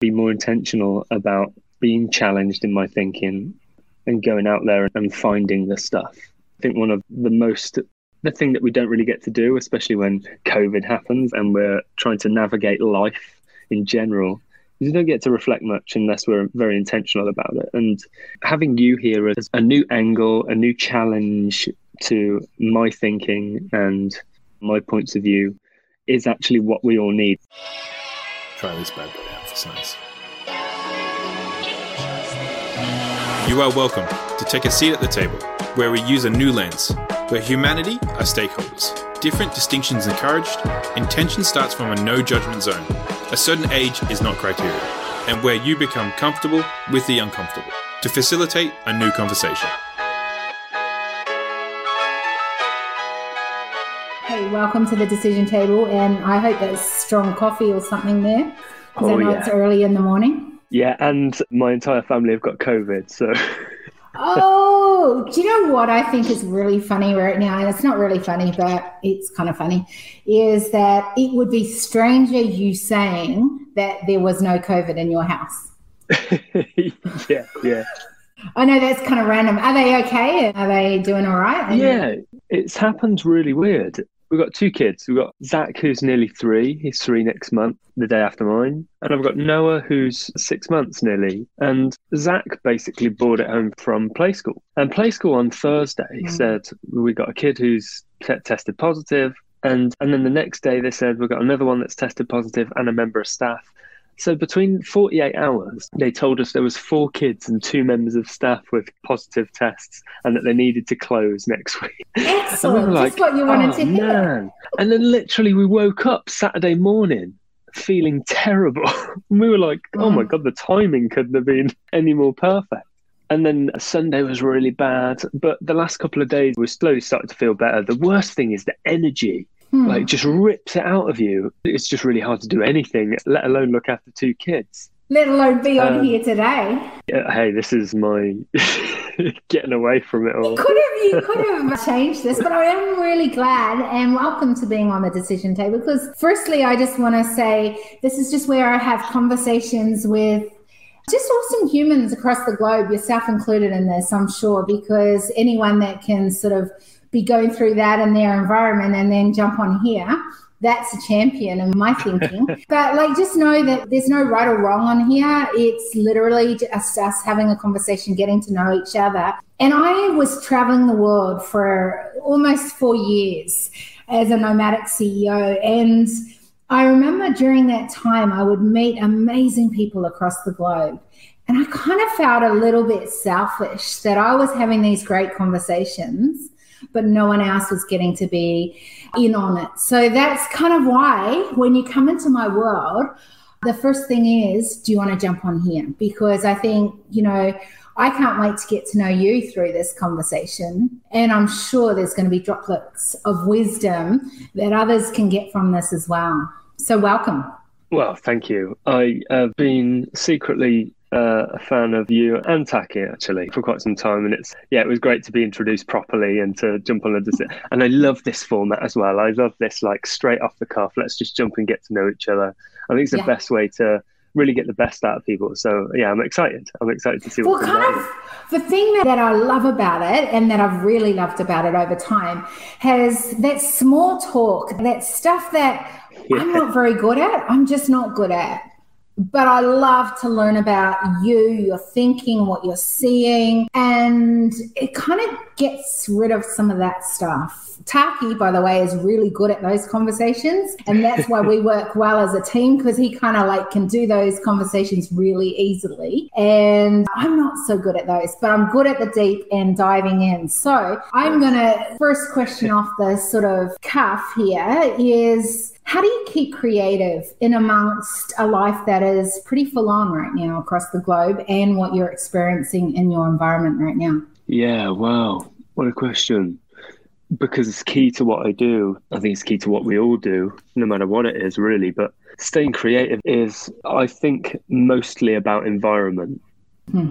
be more intentional about being challenged in my thinking and going out there and finding the stuff. I think one of the most the thing that we don't really get to do, especially when COVID happens and we're trying to navigate life in general, is we don't get to reflect much unless we're very intentional about it. And having you here as a new angle, a new challenge to my thinking and my points of view is actually what we all need. Try this bad boy out You are welcome to take a seat at the table where we use a new lens where humanity are stakeholders. Different distinctions encouraged, intention starts from a no judgment zone. A certain age is not criteria, and where you become comfortable with the uncomfortable to facilitate a new conversation. Hey, welcome to the decision table, and I hope there's strong coffee or something there. Oh, yeah. it's early in the morning. Yeah, and my entire family have got COVID, so Oh, do you know what I think is really funny right now? And it's not really funny, but it's kind of funny. Is that it would be stranger you saying that there was no COVID in your house. yeah, yeah. I know that's kind of random. Are they okay? Are they doing all right? Yeah, it's happened really weird. We've got two kids. We've got Zach, who's nearly three. He's three next month, the day after mine. And I've got Noah, who's six months nearly. And Zach basically brought it home from play school. And play school on Thursday Mm. said, We got a kid who's te- tested positive. And, and then the next day they said, We've got another one that's tested positive and a member of staff. So between 48 hours, they told us there was four kids and two members of staff with positive tests and that they needed to close next week. And we Excellent. were Just what you wanted "Oh, to hear. man. And then literally we woke up Saturday morning feeling terrible. We were like, oh my Mm. God, the timing couldn't have been any more perfect. And then Sunday was really bad. But the last couple of days, we slowly started to feel better. The worst thing is the energy, Hmm. like, just rips it out of you. It's just really hard to do anything, let alone look after two kids. Let alone be on Um, here today. Yeah, hey, this is my getting away from it all. You could have you could have changed this, but I am really glad and welcome to being on the decision table because firstly I just want to say this is just where I have conversations with just awesome humans across the globe, yourself included in this, I'm sure, because anyone that can sort of be going through that in their environment and then jump on here, that's a champion in my thinking. but like, just know that there's no right or wrong on here. It's literally just us having a conversation, getting to know each other. And I was traveling the world for almost four years as a nomadic CEO. And I remember during that time, I would meet amazing people across the globe. And I kind of felt a little bit selfish that I was having these great conversations, but no one else was getting to be in on it. So that's kind of why when you come into my world, the first thing is, do you want to jump on here? Because I think, you know, I can't wait to get to know you through this conversation. And I'm sure there's going to be droplets of wisdom that others can get from this as well. So, welcome. Well, thank you. I have been secretly uh, a fan of you and Taki actually for quite some time, and it's yeah, it was great to be introduced properly and to jump on a. And I love this format as well. I love this like straight off the cuff. Let's just jump and get to know each other. I think it's the Yeah. best way to really get the best out of people. So yeah, I'm excited. I'm excited to see what comes kind of the thing that, that I love about it and that I've really loved about it over time has that small talk, that stuff that I'm not very good at. I'm just not good at. But I love to learn about you, your thinking, what you're seeing, and it kind of gets rid of some of that stuff. Taki, by the way, is really good at those conversations, and that's why we work well as a team because he kind of like can do those conversations really easily. And I'm not so good at those, but I'm good at the deep and diving in. So I'm gonna first question off the sort of cuff here is how do you keep creative in amongst a life that is pretty full on right now across the globe and what you're experiencing in your environment right now? Yeah, wow. What a question. Because it's key to what I do. I think it's key to what we all do, no matter what it is, really. But staying creative is, I think, mostly about environment. Hmm.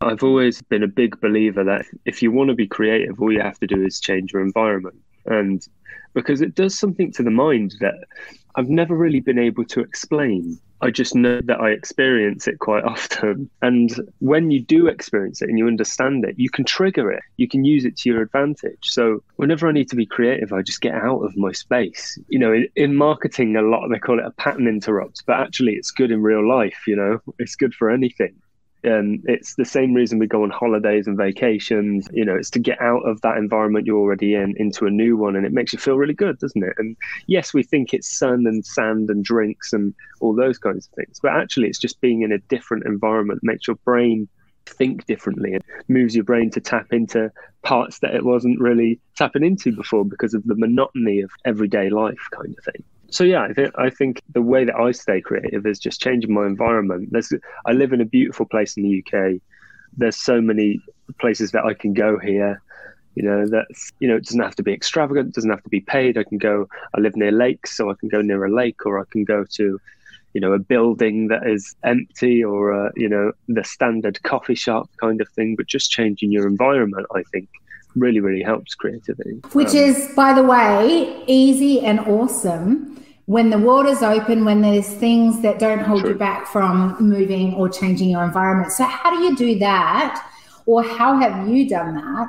I've always been a big believer that if you want to be creative, all you have to do is change your environment. And because it does something to the mind that I've never really been able to explain. I just know that I experience it quite often. And when you do experience it and you understand it, you can trigger it. You can use it to your advantage. So whenever I need to be creative, I just get out of my space. You know, in, in marketing, a lot they call it a pattern interrupt, but actually it's good in real life. You know, it's good for anything. Um, it's the same reason we go on holidays and vacations. You know, it's to get out of that environment you're already in into a new one, and it makes you feel really good, doesn't it? And yes, we think it's sun and sand and drinks and all those kinds of things, but actually, it's just being in a different environment makes your brain think differently. It moves your brain to tap into parts that it wasn't really tapping into before because of the monotony of everyday life, kind of thing so yeah, I think I think the way that I stay creative is just changing my environment. There's I live in a beautiful place in the UK. There's so many places that I can go here. You know, that's you know, it doesn't have to be extravagant, it doesn't have to be paid. I can go I live near lakes, so I can go near a lake or I can go to you know a building that is empty or a, you know the standard coffee shop kind of thing but just changing your environment i think really really helps creativity which um, is by the way easy and awesome when the world is open, when there's things that don't hold True. you back from moving or changing your environment. So, how do you do that? Or how have you done that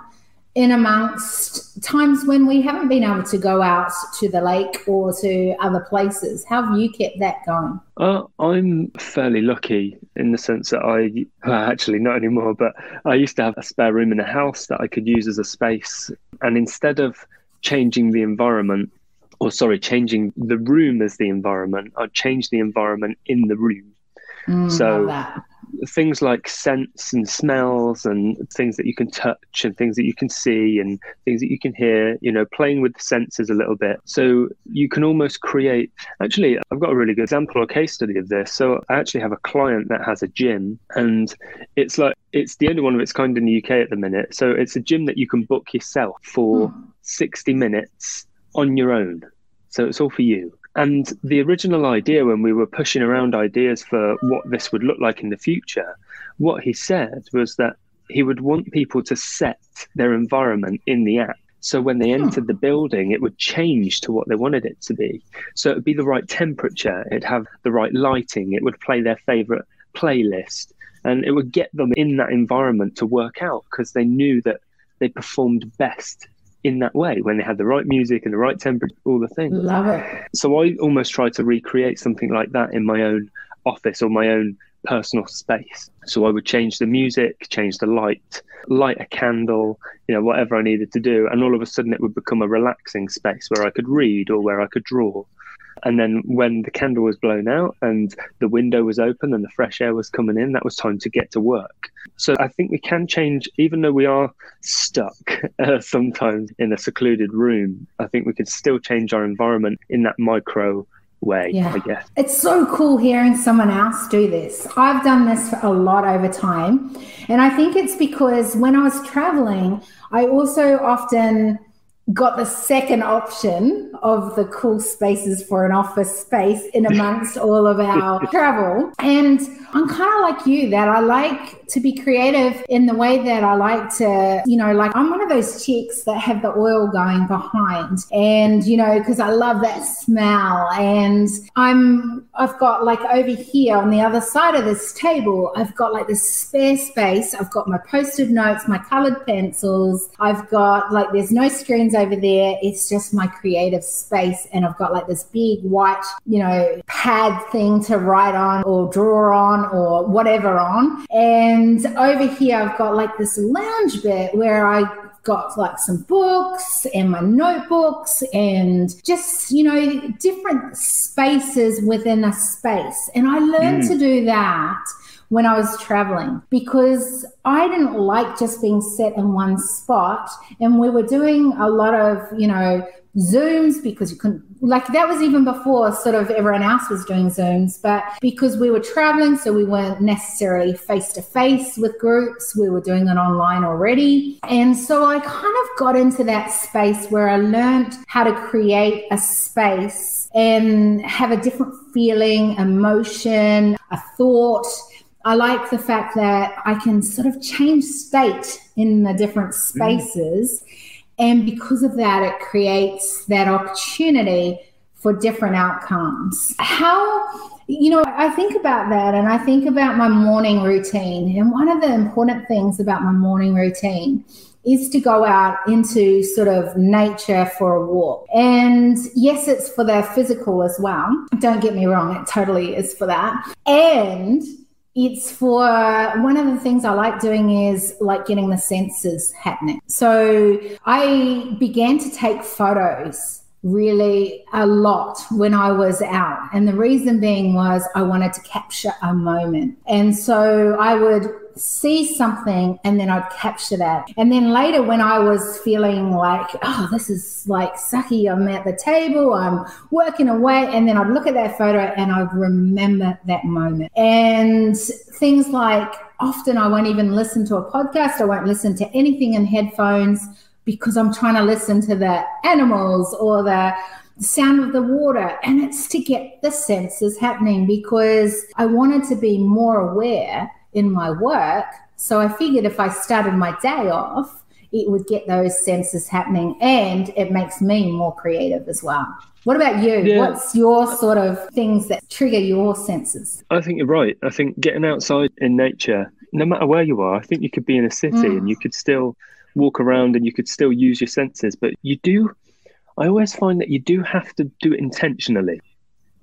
in amongst times when we haven't been able to go out to the lake or to other places? How have you kept that going? Uh, I'm fairly lucky in the sense that I, well, actually not anymore, but I used to have a spare room in a house that I could use as a space. And instead of changing the environment, or sorry, changing the room as the environment. I'd change the environment in the room. Mm, so things like scents and smells and things that you can touch and things that you can see and things that you can hear, you know, playing with the senses a little bit. So you can almost create actually I've got a really good example or case study of this. So I actually have a client that has a gym and it's like it's the only one of its kind in the UK at the minute. So it's a gym that you can book yourself for hmm. 60 minutes on your own. So it's all for you. And the original idea, when we were pushing around ideas for what this would look like in the future, what he said was that he would want people to set their environment in the app. So when they hmm. entered the building, it would change to what they wanted it to be. So it would be the right temperature, it'd have the right lighting, it would play their favorite playlist, and it would get them in that environment to work out because they knew that they performed best in that way when they had the right music and the right temperature, all the things. Love it. So I almost try to recreate something like that in my own office or my own personal space. So I would change the music, change the light, light a candle, you know, whatever I needed to do. And all of a sudden it would become a relaxing space where I could read or where I could draw and then when the candle was blown out and the window was open and the fresh air was coming in, that was time to get to work. So I think we can change, even though we are stuck uh, sometimes in a secluded room, I think we can still change our environment in that micro way, yeah. I guess. It's so cool hearing someone else do this. I've done this a lot over time. And I think it's because when I was traveling, I also often got the second option of the cool spaces for an office space in amongst all of our travel. And I'm kind of like you that I like to be creative in the way that I like to, you know, like I'm one of those chicks that have the oil going behind and, you know, because I love that smell. And I'm, I've got like over here on the other side of this table, I've got like this spare space. I've got my post it notes, my colored pencils. I've got like, there's no screens over there. It's just my creative space. And I've got like this big white, you know, pad thing to write on or draw on or whatever on. And over here, I've got like this lounge bit where I got like some books and my notebooks and just, you know, different spaces within a space. And I learned mm. to do that when I was traveling because I didn't like just being set in one spot. And we were doing a lot of, you know, Zooms because you couldn't, like, that was even before sort of everyone else was doing Zooms. But because we were traveling, so we weren't necessarily face to face with groups, we were doing it online already. And so I kind of got into that space where I learned how to create a space and have a different feeling, emotion, a thought I like the fact that I can sort of change state in the different mm. spaces. Mm. And because of that, it creates that opportunity for different outcomes. How you know, I think about that and I think about my morning routine. And one of the important things about my morning routine is to go out into sort of nature for a walk. And yes, it's for their physical as well. Don't get me wrong, it totally is for that. And it's for one of the things I like doing is like getting the senses happening. So I began to take photos really a lot when I was out. And the reason being was I wanted to capture a moment. And so I would see something and then I'd capture that. And then later, when I was feeling like, oh, this is like sucky, I'm at the table, I'm working away, and then I'd look at that photo and I'd remember that moment. And things like often I won't even listen to a podcast, I won't listen to anything in headphones because I'm trying to listen to the animals or the sound of the water. And it's to get the senses happening because I wanted to be more aware in my work. So I figured if I started my day off, it would get those senses happening and it makes me more creative as well. What about you? Yeah. What's your sort of things that trigger your senses? I think you're right. I think getting outside in nature, no matter where you are, I think you could be in a city mm. and you could still walk around and you could still use your senses, but you do. I always find that you do have to do it intentionally.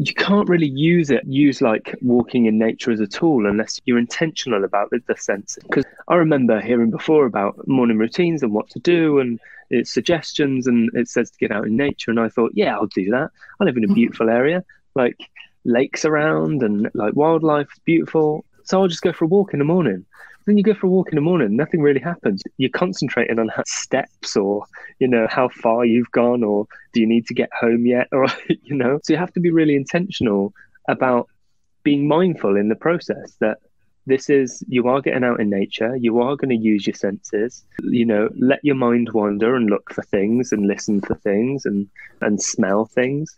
You can't really use it, use like walking in nature as a tool unless you're intentional about the, the senses. Because I remember hearing before about morning routines and what to do and its suggestions, and it says to get out in nature. And I thought, yeah, I'll do that. I live in a mm-hmm. beautiful area, like lakes around and like wildlife is beautiful. So I'll just go for a walk in the morning. Then you go for a walk in the morning, nothing really happens. You're concentrating on steps or, you know, how far you've gone or do you need to get home yet? Or, you know, so you have to be really intentional about being mindful in the process that this is you are getting out in nature you are going to use your senses you know let your mind wander and look for things and listen for things and and smell things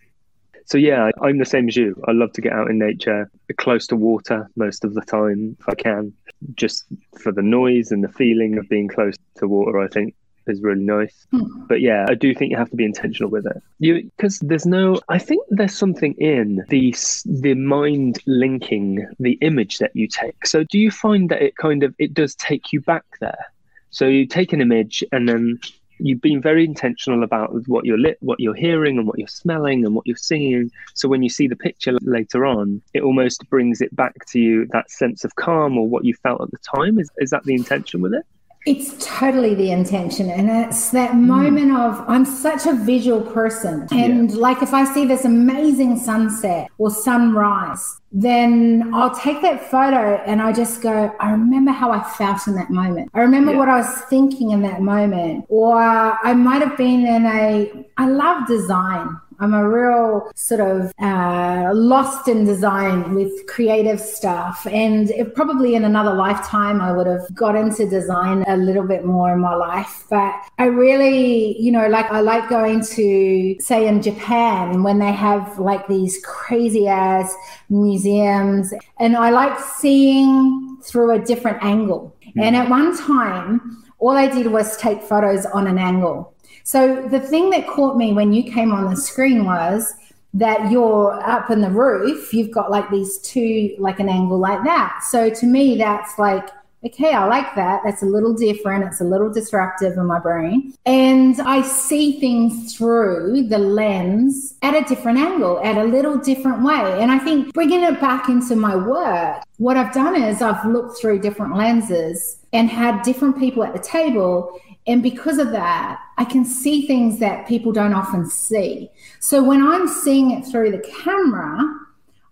so yeah, I'm the same as you. I love to get out in nature, close to water most of the time if I can, just for the noise and the feeling of being close to water. I think is really nice. Hmm. But yeah, I do think you have to be intentional with it. You because there's no. I think there's something in the the mind linking the image that you take. So do you find that it kind of it does take you back there? So you take an image and then you've been very intentional about what you're lit, what you're hearing, and what you're smelling, and what you're seeing. So when you see the picture later on, it almost brings it back to you that sense of calm or what you felt at the time. Is is that the intention with it? It's totally the intention. And it's that mm. moment of, I'm such a visual person. And yeah. like if I see this amazing sunset or sunrise, then I'll take that photo and I just go, I remember how I felt in that moment. I remember yeah. what I was thinking in that moment. Or I might have been in a, I love design. I'm a real sort of uh, lost in design with creative stuff. And it, probably in another lifetime, I would have got into design a little bit more in my life. But I really, you know, like I like going to, say, in Japan when they have like these crazy ass museums. And I like seeing through a different angle. Mm. And at one time, all I did was take photos on an angle. So the thing that caught me when you came on the screen was that you're up in the roof, you've got like these two, like an angle like that. So to me, that's like, okay, I like that. That's a little different. It's a little disruptive in my brain. And I see things through the lens at a different angle, at a little different way. And I think bringing it back into my work, what I've done is I've looked through different lenses and had different people at the table and because of that, I can see things that people don't often see. So when I'm seeing it through the camera,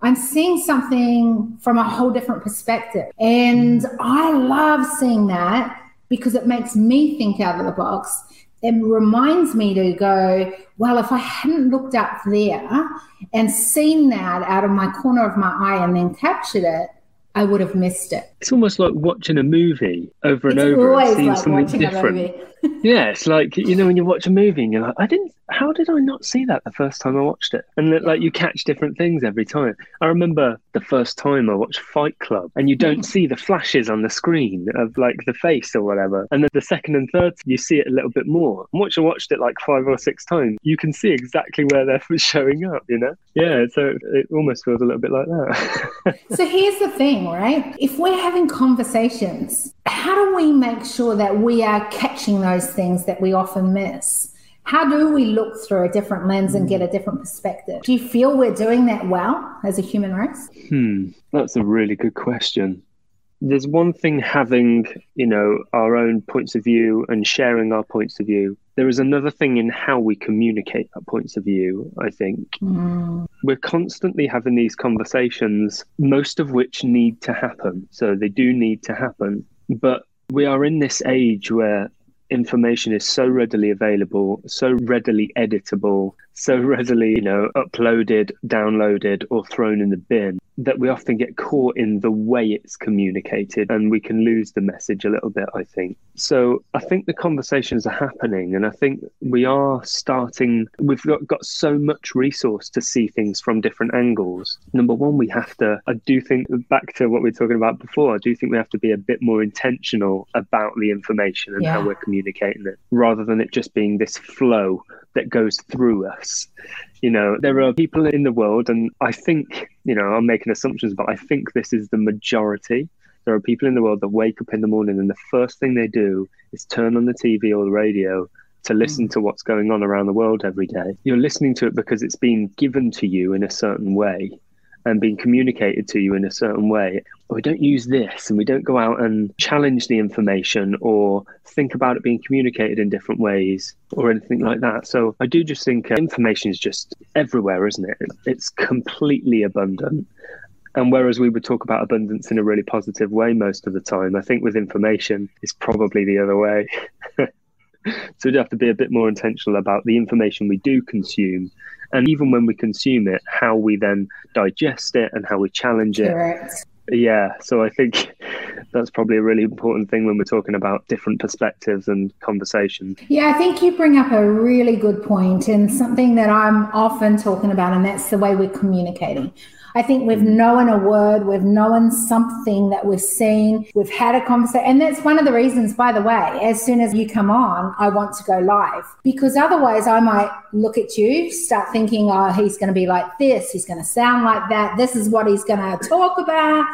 I'm seeing something from a whole different perspective. And I love seeing that because it makes me think out of the box. It reminds me to go, well, if I hadn't looked up there and seen that out of my corner of my eye and then captured it, I would have missed it. It's almost like watching a movie over and it's over and seeing like something different. yeah, it's like you know when you watch a movie and you're like, I didn't, how did I not see that the first time I watched it? And like you catch different things every time. I remember the first time I watched Fight Club, and you don't see the flashes on the screen of like the face or whatever. And then the second and third, you see it a little bit more. And once I watched it like five or six times, you can see exactly where they're showing up. You know? Yeah. So it almost feels a little bit like that. so here's the thing, right? If we're having conversations, how do we make sure that we are catching those things that we often miss? How do we look through a different lens and get a different perspective? Do you feel we're doing that well as a human race? Hmm, that's a really good question. There's one thing having, you know, our own points of view and sharing our points of view. There is another thing in how we communicate our points of view, I think. Mm. We're constantly having these conversations, most of which need to happen. So they do need to happen. But we are in this age where information is so readily available, so readily editable, so readily, you know, uploaded, downloaded, or thrown in the bin that we often get caught in the way it's communicated and we can lose the message a little bit, I think. So I think the conversations are happening and I think we are starting, we've got, got so much resource to see things from different angles. Number one, we have to, I do think, back to what we were talking about before, I do think we have to be a bit more intentional about the information and yeah. how we're communicating it rather than it just being this flow that goes through us. You know, there are people in the world, and I think, you know, I'm making assumptions, but I think this is the majority. There are people in the world that wake up in the morning and the first thing they do is turn on the TV or the radio to listen mm. to what's going on around the world every day. You're listening to it because it's been given to you in a certain way and being communicated to you in a certain way. We don't use this and we don't go out and challenge the information or think about it being communicated in different ways or anything like that. So I do just think uh, information is just everywhere, isn't it? It's completely abundant. And whereas we would talk about abundance in a really positive way most of the time, I think with information, it's probably the other way. so we'd have to be a bit more intentional about the information we do consume and even when we consume it, how we then digest it and how we challenge it. Correct. Yeah, so I think that's probably a really important thing when we're talking about different perspectives and conversations. Yeah, I think you bring up a really good point and something that I'm often talking about, and that's the way we're communicating. I think we've mm. known a word, we've known something that we've seen, we've had a conversation. And that's one of the reasons, by the way, as soon as you come on, I want to go live because otherwise I might look at you, start thinking, oh, he's going to be like this, he's going to sound like that, this is what he's going to talk about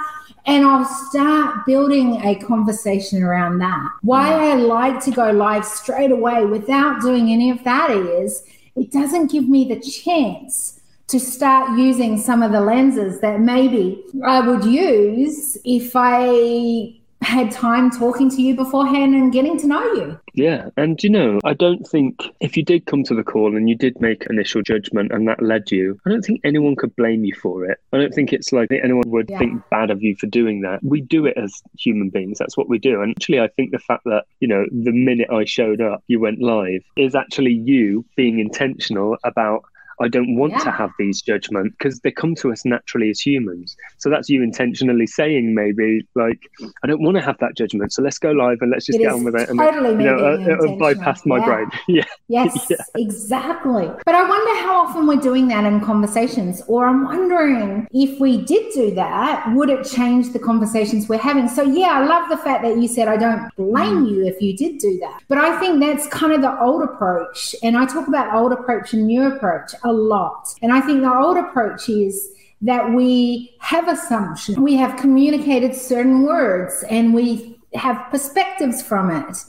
and I'll start building a conversation around that. Why mm. I like to go live straight away without doing any of that is it doesn't give me the chance to start using some of the lenses that maybe I would use if I had time talking to you beforehand and getting to know you. Yeah. And you know, I don't think if you did come to the call and you did make initial judgment and that led you, I don't think anyone could blame you for it. I don't think it's like anyone would yeah. think bad of you for doing that. We do it as human beings. That's what we do. And actually, I think the fact that, you know, the minute I showed up, you went live is actually you being intentional about I don't want yeah. to have these judgments because they come to us naturally as humans. So that's you intentionally saying maybe like I don't want to have that judgment. So let's go live and let's just it get on with it. And totally you know, uh, uh, bypass my yeah. brain. yeah. Yes, yeah. exactly. But I wonder how often we're doing that in conversations, or I'm wondering if we did do that, would it change the conversations we're having? So yeah, I love the fact that you said I don't blame mm. you if you did do that. But I think that's kind of the old approach, and I talk about old approach and new approach a lot. And I think the old approach is that we have assumptions, we have communicated certain words, and we have perspectives from it.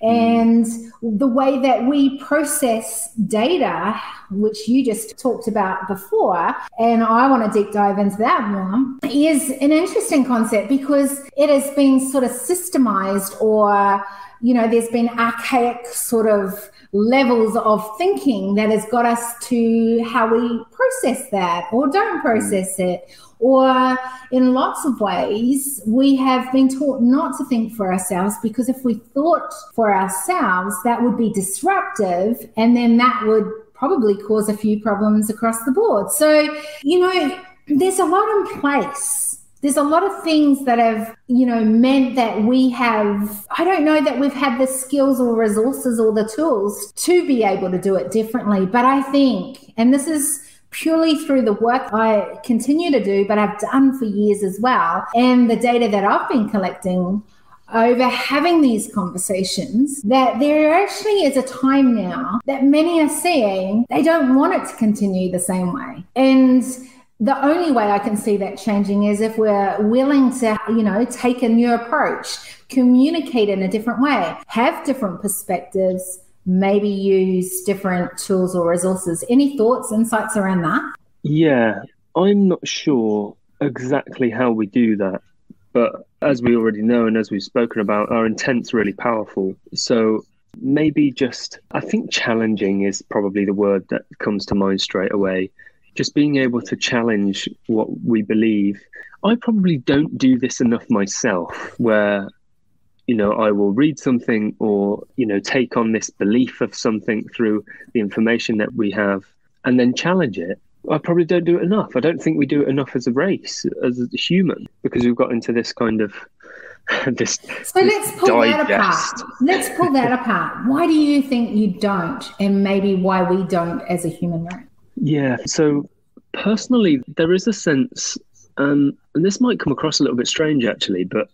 Hmm. And the way that we process data, which you just talked about before, and I want to deep dive into that more, is an interesting concept because it has been sort of systemized or, you know, there's been archaic sort of levels of thinking that has got us to how we process that or don't mm. process it. Or in lots of ways, we have been taught not to think for ourselves because if we thought for ourselves, that would be disruptive and then that would probably cause a few problems across the board. So, you know, there's a lot in place there's a lot of things that have, you know, meant that we have, I don't know that we've had the skills or resources or the tools to be able to do it differently. But I think, and this is purely through the work I continue to do, but I've done for years as well, and the data that I've been collecting over having these conversations that there actually is a time now that many are seeing they don't want it to continue the same way. And the only way I can see that changing is if we're willing to, you know, take a new approach, communicate in a different way, have different perspectives, maybe use different tools or resources. Any thoughts, insights around that? Yeah, I'm not sure exactly how we do that. But as we already know and as we've spoken about, our intent's really powerful. So maybe just, I think challenging is probably the word that comes to mind straight away. Just being able to challenge what we believe. I probably don't do this enough myself, where you know i will read something or you know take on this belief of something through the information that we have and then challenge it. I probably don't do it enough. I don't think we do it enough as a race as a human because we've got into this kind of this so let's pull digest. that apart. let's pull that apart. Why do you think you don't and maybe why we don't as a human race yeah so personally there is a sense um, and this might come across a little bit strange actually but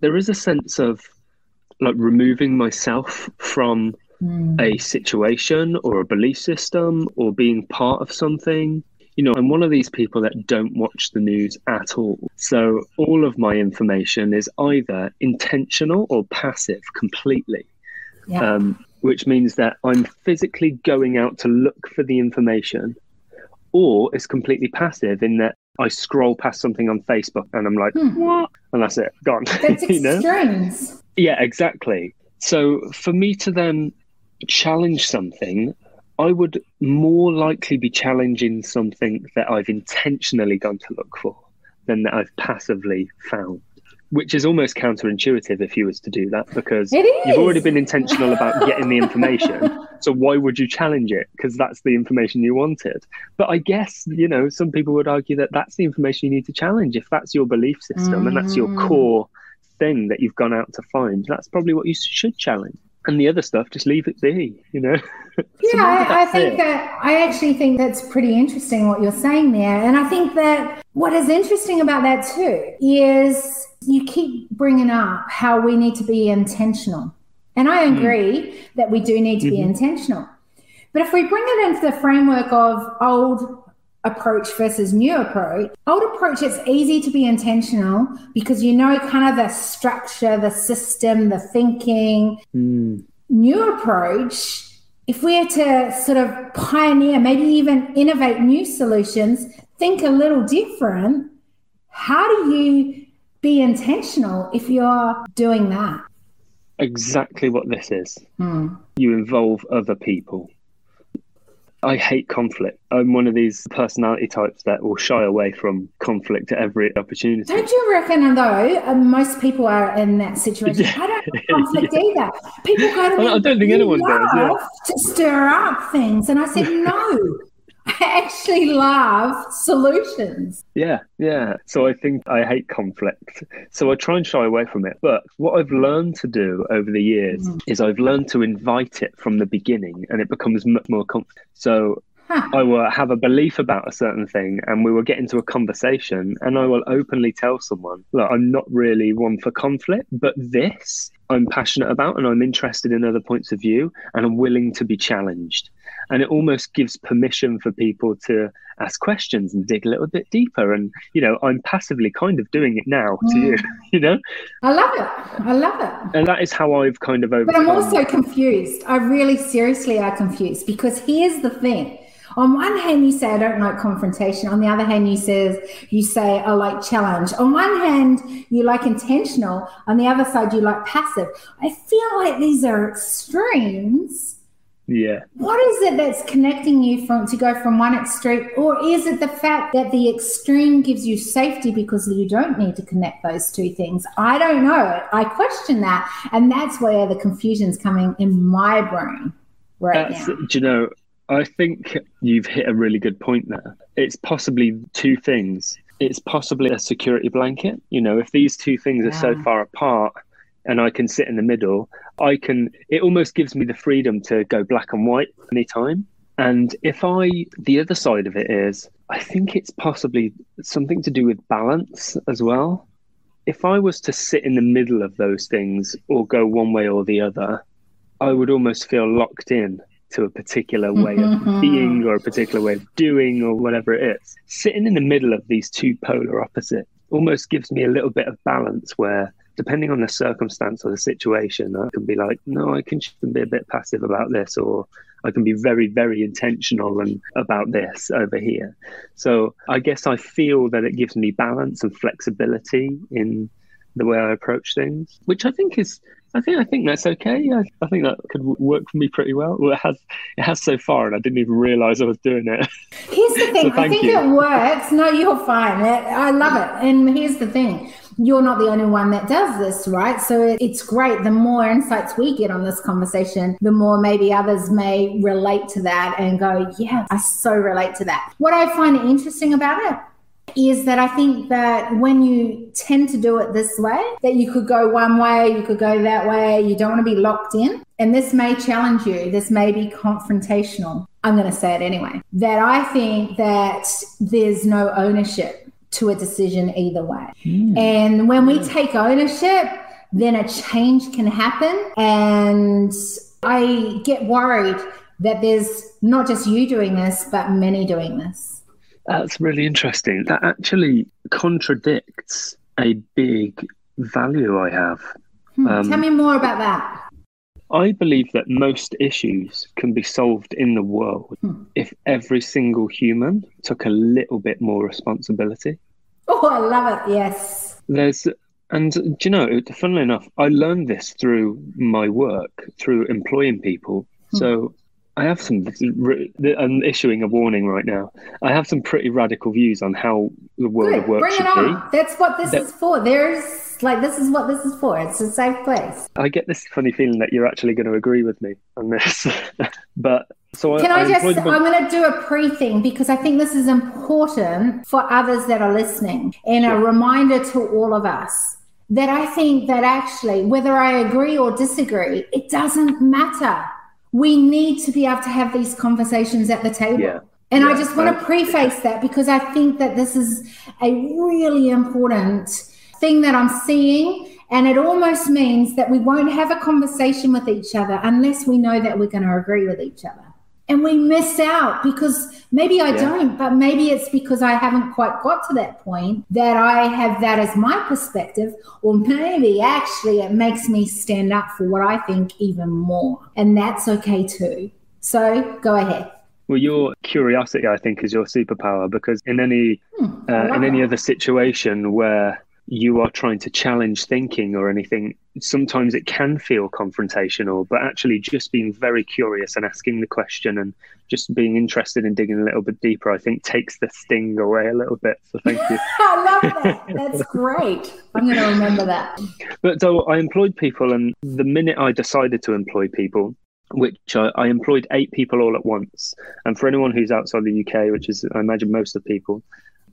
there is a sense of like removing myself from mm. a situation or a belief system or being part of something. You know, I'm one of these people that don't watch the news at all. So all of my information is either intentional or passive completely. Yeah. Um, which means that I'm physically going out to look for the information, or it's completely passive in that I scroll past something on Facebook and I'm like, hmm. what? And that's it, gone. That's you know? Yeah, exactly. So for me to then challenge something, I would more likely be challenging something that I've intentionally gone to look for than that I've passively found. Which is almost counterintuitive if you was to do that because you've already been intentional about getting the information. so why would you challenge it? Because that's the information you wanted. But I guess, you know, some people would argue that that's the information you need to challenge. If that's your belief system mm. and that's your mm. core thing that you've gone out to find, that's probably what you should challenge. And the other stuff, just leave it be, you know? Yeah, I, I, think that I actually think that's pretty interesting what you're saying there. And I think that what is interesting about that too is you keep bringing up how we need to be intentional. And I hmm. agree mm. that we do need to mm-hmm. be intentional. But if we bring it into the framework of old approach versus new approach. Old approach, it's easy to be intentional because you know kind of the structure, the system, the thinking. Mm. New approach, if we're to sort of pioneer, maybe even innovate new solutions, think a little different, how do you be intentional if you're doing that? Exactly what this is. Mm. You involve other people. I hate conflict. I'm one of these personality types that will shy away from conflict at every opportunity. Don't you reckon, though, uh, most people are in that situation? I don't like conflict yeah. either. People go to me, I don't think anyone does. Yeah. To stir up things. And I said, no. I actually love solutions. Yeah, yeah. So I think I hate conflict. So I try and shy away from it. But what I've learned to do over the years mm. is I've learned to invite it from the beginning and it becomes much more comfortable. So Huh. I will have a belief about a certain thing and we will get into a conversation and I will openly tell someone, look, I'm not really one for conflict, but this I'm passionate about and I'm interested in other points of view and I'm willing to be challenged and it almost gives permission for people to ask questions and dig a little bit deeper and you know i'm passively kind of doing it now to you mm. you know i love it i love it and that is how i've kind of over but i'm also confused i really seriously are confused because here's the thing on one hand, you say I don't like confrontation. On the other hand, you says you say I like challenge. On one hand, you like intentional. On the other side, you like passive. I feel like these are extremes yeah. What is it that's connecting you from to go from one extreme, or is it the fact that the extreme gives you safety because you don't need to connect those two things? I don't know. I question that, and that's where the confusion's coming in my brain right that's, now. Do you know? I think you've hit a really good point there. It's possibly two things. it's possibly a security blanket. You know, if these two things are so far apart and I can sit in the middle, I can, it almost gives me the freedom to go black and white anytime. And if I, the other side of it is, I think it's possibly something to do with balance as well. If I was to sit in the middle of those things or go one way or the other, I would almost feel locked in to a particular way of mm-hmm. being or a particular way of doing or whatever it is. Sitting in the middle of these two polar opposites almost gives me a little bit of balance where depending on the circumstance or the situation, I can be like, no, I can be a bit passive about this, or I can be very, very intentional and about this over here. So I guess I feel that it gives me balance and flexibility in the way I approach things, which I think is, I think, I think that's okay. I, I think that could work for me pretty well. Well, it has, it has so far, and I didn't even realize I was doing it. Here's the thing. I think you. it works. No, you're fine. I love it. And here's the thing. You're not the only one that does this, right? So it's great. The more insights we get on this conversation, the more maybe others may relate to that and go, yeah, I so relate to that. What I find interesting about it is that I think that when you tend to do it this way, that you could go one way, you could go that way, you don't want to be locked in. And this may challenge you, this may be confrontational. I'm going to say it anyway. That I think that there's no ownership to a decision either way. And when we take ownership, then a change can happen. And I get worried that there's not just you doing this, but many doing this. That's really interesting. That actually contradicts a big value I have. Hmm, Um, Tell me more about that. I believe that most issues can be solved in the world Hmm. if every single human took a little bit more responsibility. Oh, I love it. Yes. There's, and do you know, funnily enough, I learned this through my work, through employing people. Hmm. So I have some, I'm issuing a warning right now. I have some pretty radical views on how the world Good. of work Bring should it be. That's what this That- is for. There's like, this is what this is for. It's a safe place. I get this funny feeling that you're actually going to agree with me on this. but so Can I, I just? I'm going to do a pre thing because I think this is important for others that are listening and a reminder to all of us that I think that actually, whether I agree or disagree, it doesn't matter. We need to be able to have these conversations at the table. Yeah. And I just want to preface that because I think that this is a really important thing that I'm seeing. And it almost means that we won't have a conversation with each other unless we know that we're going to agree with each other. And we miss out because maybe I Yeah. don't, but maybe it's because I haven't quite got to that point that I have that as my perspective, or maybe actually it makes me stand up for what I think even more. And that's okay too. So go ahead. Well, your curiosity, I think, is your superpower because in any Hmm, uh, in any that. other situation where you are trying to challenge thinking or anything, sometimes it can feel confrontational. But actually, just being very curious and asking the question and just being interested in digging a little bit deeper, I think, takes the sting away a little bit. So thank you. I love that. That's great. I'm going to remember that. But so I employed people, and the minute I decided to employ people, which I, I employed eight people all at once. And for anyone who's outside the UK, which is, I imagine, most of people,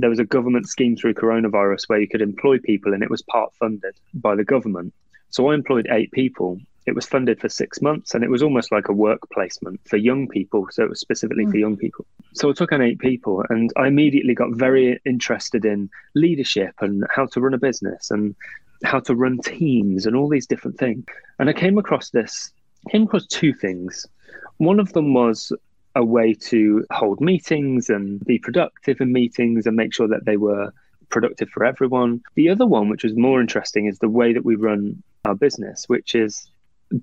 there was a government scheme through coronavirus where you could employ people and it was part funded by the government. So I employed eight people. It was funded for six months and it was almost like a work placement for young people. So it was specifically for hmm. young people. So I took on eight people and I immediately got very interested in leadership and how to run a business and how to run teams and all these different things. And I came across this, came across two things. One of them was a way to hold meetings and be productive in meetings and make sure that they were productive for everyone. The other one, which was more interesting, is the way that we run our business, which is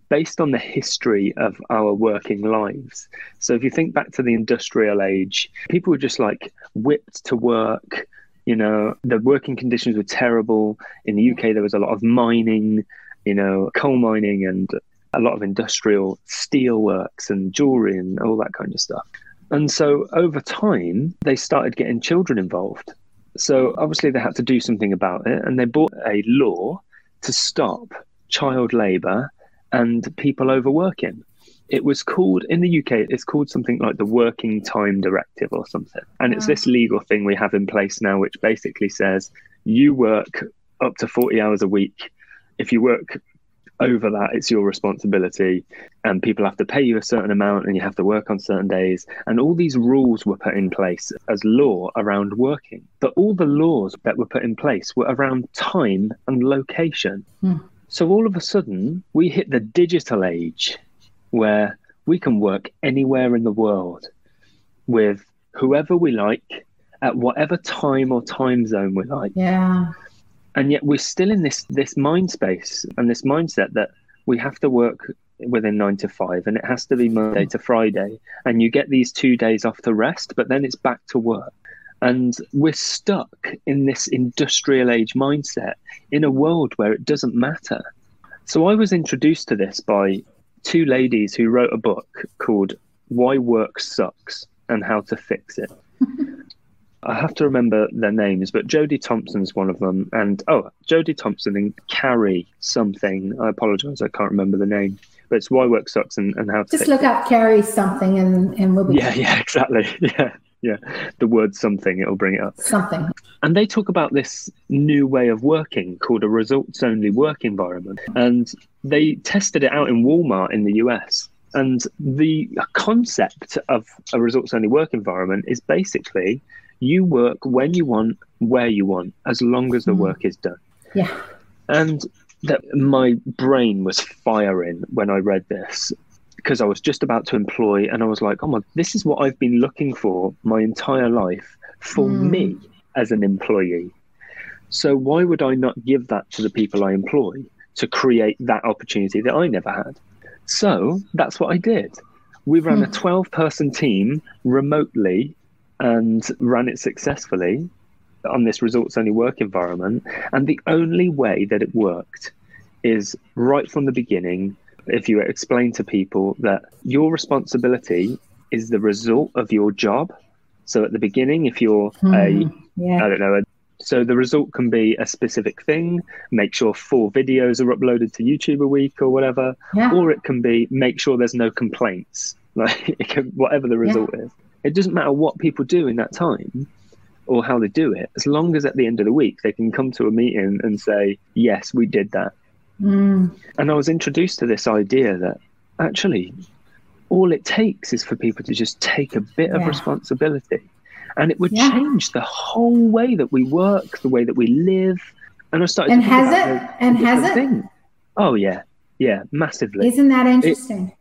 based on the history of our working lives. So if you think back to the industrial age, people were just like whipped to work. You know, the working conditions were terrible. In the UK, there was a lot of mining, you know, coal mining and a lot of industrial steelworks and jewelry and all that kind of stuff. And so over time, they started getting children involved. So obviously, they had to do something about it. And they brought a law to stop child labor and people overworking. it was called in the UK, it's called something like the Working Time Directive or something. And it's this legal thing we have in place now, which basically says you work up to 40 hours a week. If you work over that, it's your responsibility. And people have to pay you a certain amount and you have to work on certain days. And all these rules were put in place as law around working. But all the laws that were put in place were around time and location. Hmm. So all of a sudden, we hit the digital age where we can work anywhere in the world with whoever we like at whatever time or time zone we like. Yeah. And yet we're still in this this mind space and this mindset that we have to work within nine to five and it has to be Monday to Friday. And you get these two days off to rest, but then it's back to work. And we're stuck in this industrial age mindset in a world where it doesn't matter. So I was introduced to this by two ladies who wrote a book called Why Work Sucks and How to Fix It. I have to remember their names, but Jody Thompson's one of them. And oh, Jody Thompson and Carrie something. I apologize, I can't remember the name. But it's Why Work Sucks and, and How to Just look up Carrie something and, and we'll be Yeah, yeah, exactly. Yeah, yeah. The word something, it'll bring it up. something. And they talk about this new way of working called a results only work environment. And they tested it out in Walmart in the US. And the concept of a results only work environment is basically you work when you want, where you want, as long as the work is done. Yeah. And that my brain was firing when I read this because I was just about to employ, and I was like, oh my, this is what I've been looking for my entire life for Mm. me as an employee. So why would I not give that to the people I employ to create that opportunity that I never had? So that's what I did. We ran a Hmm. 12 person team remotely and ran it successfully on this results only work environment. And the only way that it worked is right from the beginning, if you explain to people that your responsibility is the result of your job. So at the beginning, if you're a Hmm. Yeah. I don't know. So the result can be a specific thing. Make sure four videos are uploaded to YouTube a week or whatever, Yeah. or it can be make sure there's no complaints. Like can, whatever the result is, it doesn't matter what people do in that time or how they do it. As long as at the end of the week they can come to a meeting and say, "Yes, we did that." Mm. And I was introduced to this idea that actually all it takes is for people to just take a bit of responsibility. And it would Yeah. change the whole way that we work, the way that we live. And I started And to has it? And has it? things. Oh yeah. Yeah, massively. Isn't that interesting?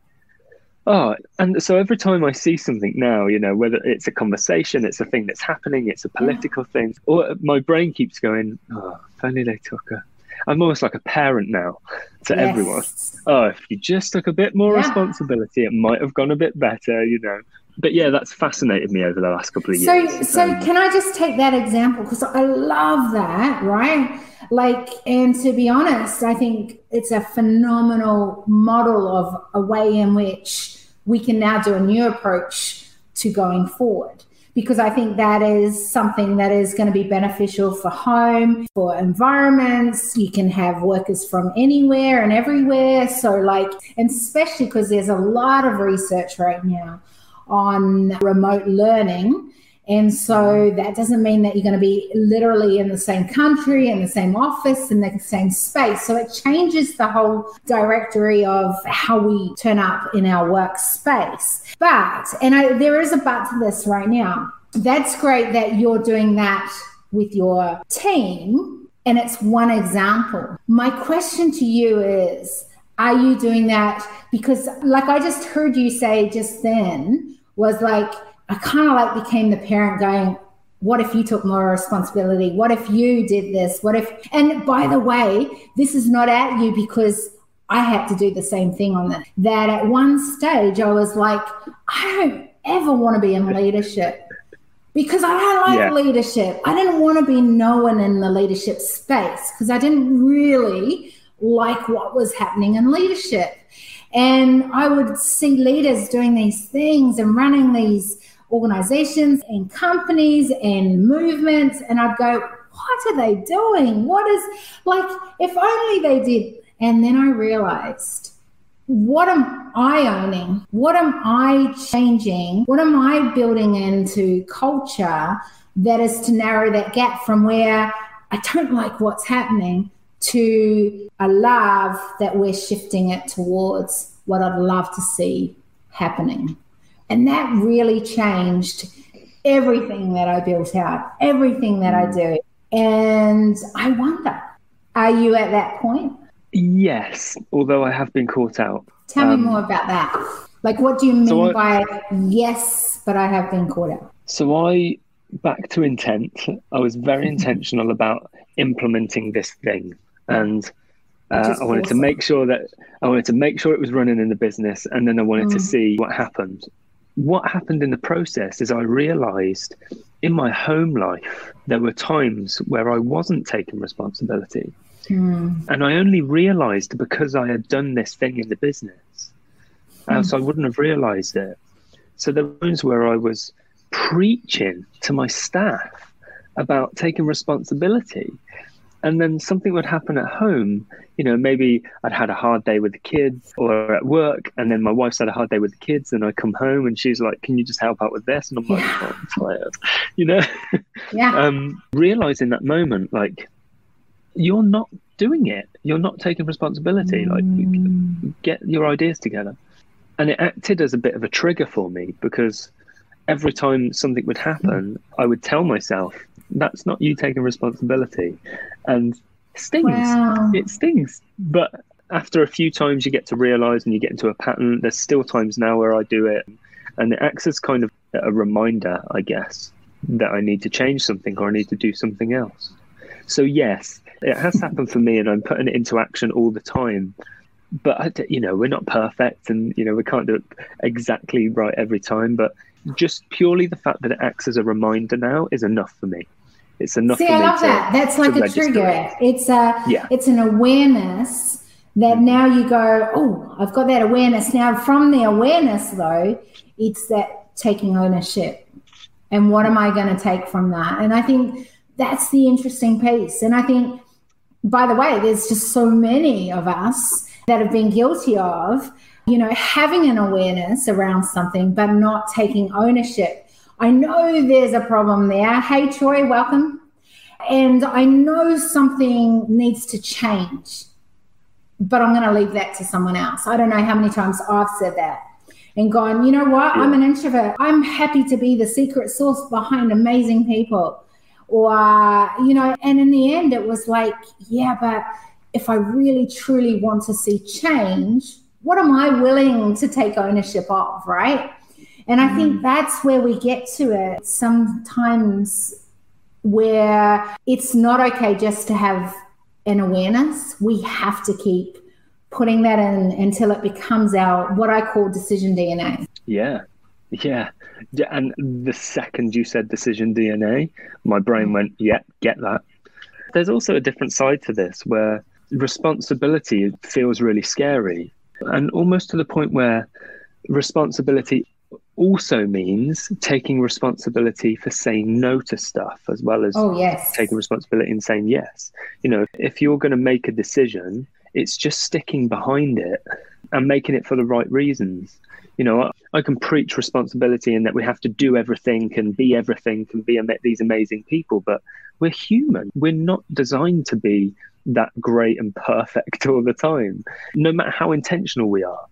Oh, and so every time I see something now, you know, whether it's a conversation, it's a thing that's happening, it's a political thing, or my brain keeps going, oh, if only they took a. I'm almost like a parent now to Yes. everyone. Oh, if you just took a bit more Yeah. responsibility, it might have gone a bit better, you know. But yeah, that's fascinated me over the last couple of So, years. so Um, can I just take that example? Because I love that, right? Like, and to be honest, I think it's a phenomenal model of a way in which we can now do a new approach to going forward. Because I think that is something that is going to be beneficial for home, for environments. You can have workers from anywhere and everywhere. So, like, and especially because there's a lot of research right now on remote learning. And so mm-hmm. that doesn't mean that you're going to be literally in the same country, in the same office, in the same space. So it changes the whole directory of how we turn up in our workspace. But, and I, there is a but to this right now. That's great that you're doing that with your team. And it's one example. My question to you is Are you doing that? Because, like I just heard you say just then, was like, I kind of like became the parent going, what if you took more responsibility? What if you did this? What if, and by the way, this is not at you because I had to do the same thing on that. That at one stage I was like, I don't ever want to be in leadership because I don't like Yeah. leadership. I didn't want to be known in the leadership space because I didn't really like what was happening in leadership. And I would see leaders doing these things and running these organizations and companies and movements. And I'd go, what are they doing? What is like, if only they did. And then I realized what am I owning? What am I changing? What am I building into culture that is to narrow that gap from where I don't like what's happening to a love that we're shifting it towards what I'd love to see happening. And that really changed everything that I built out, everything that I do. And I wonder, are you at that point? Yes, although I have been caught out. Tell um, me more about that. Like, what do you mean so I, by yes, but I have been caught out? So I, back to intent, I was very intentional about implementing this thing. And uh, I wanted awesome. to make sure that I wanted to make sure it was running in the business, and then I wanted mm. to see what happened. What happened in the process is I realized in my home life there were times where I wasn't taking responsibility, mm. and I only realized because I had done this thing in the business, mm. else I wouldn't have realized it. So there were times where I was preaching to my staff about taking responsibility and then something would happen at home. You know maybe i'd had a hard day with the kids or at work and then my wife's had a hard day with the kids and i come home and she's like can you just help out with this? And i'm like oh, i'm tired. You know? Yeah. Um realizing that moment like you're not doing it. You're not taking responsibility. Mm. like get your ideas together. And it acted as a bit of a trigger for me because every time something would happen i would tell myself that's not you taking responsibility. And it stings. Wow. it stings. But after a few times you get to realize and you get into a pattern. There's still times now where i do it and it acts as kind of a reminder i guess that i need to change something or i need to do something else. So yes it has happened for me and i'm putting it into action all the time. But you know we're not perfect and you know we can't do it exactly right every time but just purely the fact that it acts as a reminder now is enough for me it's enough. See, I love that. That's like a trigger. It. It's a yeah. It's an awareness that mm-hmm. now you go, oh, I've got that awareness now. From the awareness, though, it's that taking ownership, and what am I going to take from that? And I think that's the interesting piece. And I think, by the way, there's just so many of us that have been guilty of, you know, having an awareness around something but not taking ownership I know there's a problem there. Hey, Troy, welcome. And I know something needs to change, but I'm going to leave that to someone else. I don't know how many times I've said that and gone, you know what? I'm an introvert. I'm happy to be the secret source behind amazing people. Or, you know, and in the end, it was like, yeah, but if I really truly want to see change, what am I willing to take ownership of, right? And I think mm. that's where we get to it sometimes where it's not okay just to have an awareness. We have to keep putting that in until it becomes our what I call decision DNA. Yeah. Yeah. And the second you said decision DNA, my brain went, yeah, get that. There's also a different side to this where responsibility feels really scary and almost to the point where responsibility also means taking responsibility for saying no to stuff as well as oh, yes. taking responsibility and saying yes. You know, if you're going to make a decision, it's just sticking behind it and making it for the right reasons. You know, I, can preach responsibility and that we have to do everything and be everything and be these amazing people, but we're human. We're not designed to be that great and perfect all the time, no matter how intentional we are.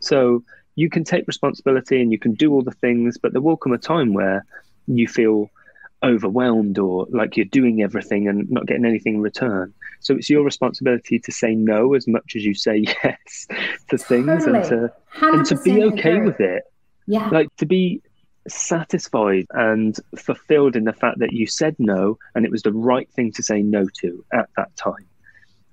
So you can take responsibility and you can do all the things, but there will come a time where you feel overwhelmed or like you're doing everything and not getting anything in return. So it's your responsibility to say no as much as you say yes to things totally. and to and to be okay with it. Yeah. Like to be satisfied and fulfilled in the fact that you said no and it was the right thing to say no to at that time